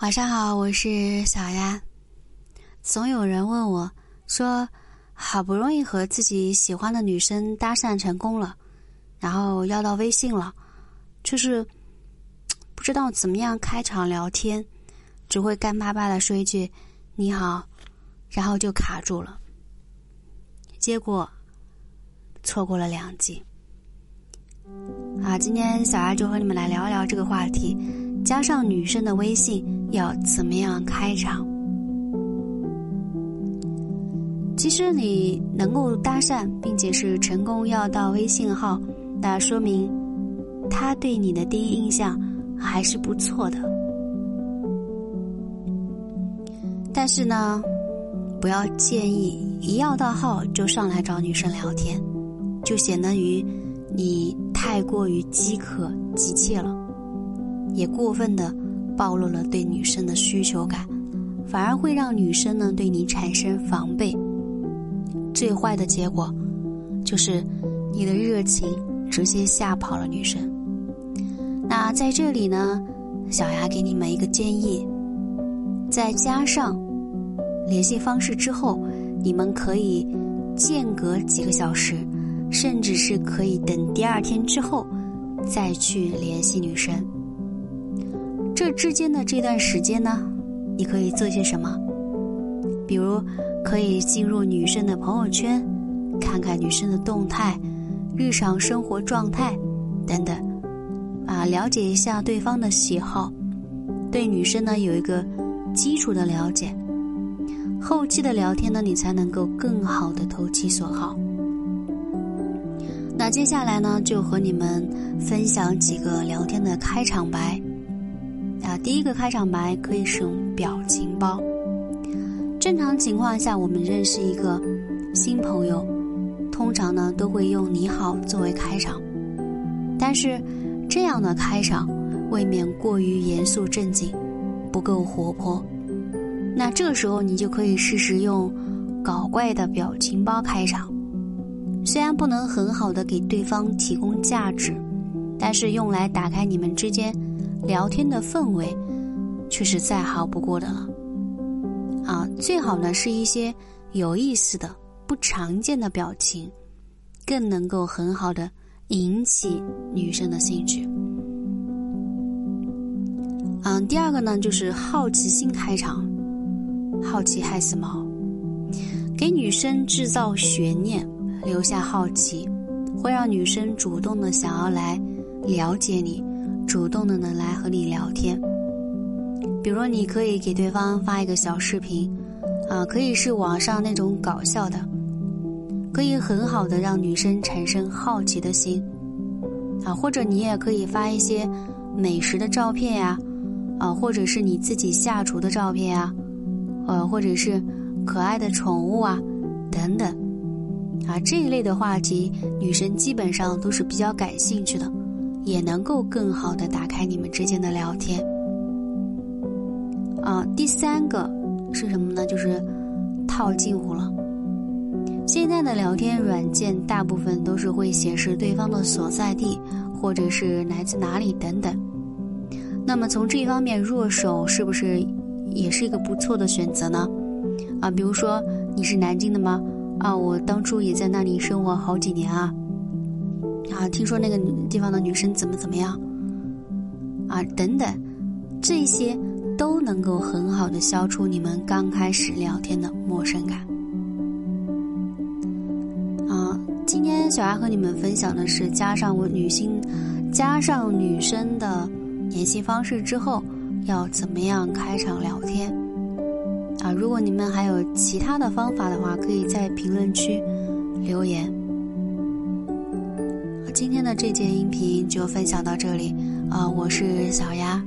晚上好，我是小丫。总有人问我，说好不容易和自己喜欢的女生搭讪成功了，然后要到微信了，就是不知道怎么样开场聊天，只会干巴巴的说一句“你好”，然后就卡住了，结果错过了良机。啊，今天小丫就和你们来聊一聊这个话题。加上女生的微信要怎么样开场？其实你能够搭讪，并且是成功要到微信号，那说明他对你的第一印象还是不错的。但是呢，不要建议一要到号就上来找女生聊天，就显得于你太过于饥渴急切了。也过分的暴露了对女生的需求感，反而会让女生呢对你产生防备。最坏的结果，就是你的热情直接吓跑了女生。那在这里呢，小牙给你们一个建议，在加上联系方式之后，你们可以间隔几个小时，甚至是可以等第二天之后再去联系女生。这之间的这段时间呢，你可以做些什么？比如，可以进入女生的朋友圈，看看女生的动态、日常生活状态等等，啊，了解一下对方的喜好，对女生呢有一个基础的了解。后期的聊天呢，你才能够更好的投其所好。那接下来呢，就和你们分享几个聊天的开场白。啊，第一个开场白可以使用表情包。正常情况下，我们认识一个新朋友，通常呢都会用“你好”作为开场。但是，这样的开场未免过于严肃正经，不够活泼。那这个时候，你就可以试试用搞怪的表情包开场。虽然不能很好的给对方提供价值，但是用来打开你们之间。聊天的氛围，却是再好不过的了。啊，最好呢是一些有意思的、不常见的表情，更能够很好的引起女生的兴趣。嗯，第二个呢就是好奇心开场，好奇害死猫，给女生制造悬念，留下好奇，会让女生主动的想要来了解你。主动的呢来和你聊天，比如你可以给对方发一个小视频，啊，可以是网上那种搞笑的，可以很好的让女生产生好奇的心，啊，或者你也可以发一些美食的照片呀，啊，或者是你自己下厨的照片呀，呃，或者是可爱的宠物啊，等等，啊，这一类的话题，女生基本上都是比较感兴趣的。也能够更好的打开你们之间的聊天。啊，第三个是什么呢？就是套近乎了。现在的聊天软件大部分都是会显示对方的所在地，或者是来自哪里等等。那么从这一方面入手，是不是也是一个不错的选择呢？啊，比如说你是南京的吗？啊，我当初也在那里生活好几年啊。啊，听说那个地方的女生怎么怎么样？啊，等等，这些都能够很好的消除你们刚开始聊天的陌生感。啊，今天小丫和你们分享的是加上我女性，加上女生的联系方式之后要怎么样开场聊天。啊，如果你们还有其他的方法的话，可以在评论区留言。今天的这节音频就分享到这里，啊，我是小丫。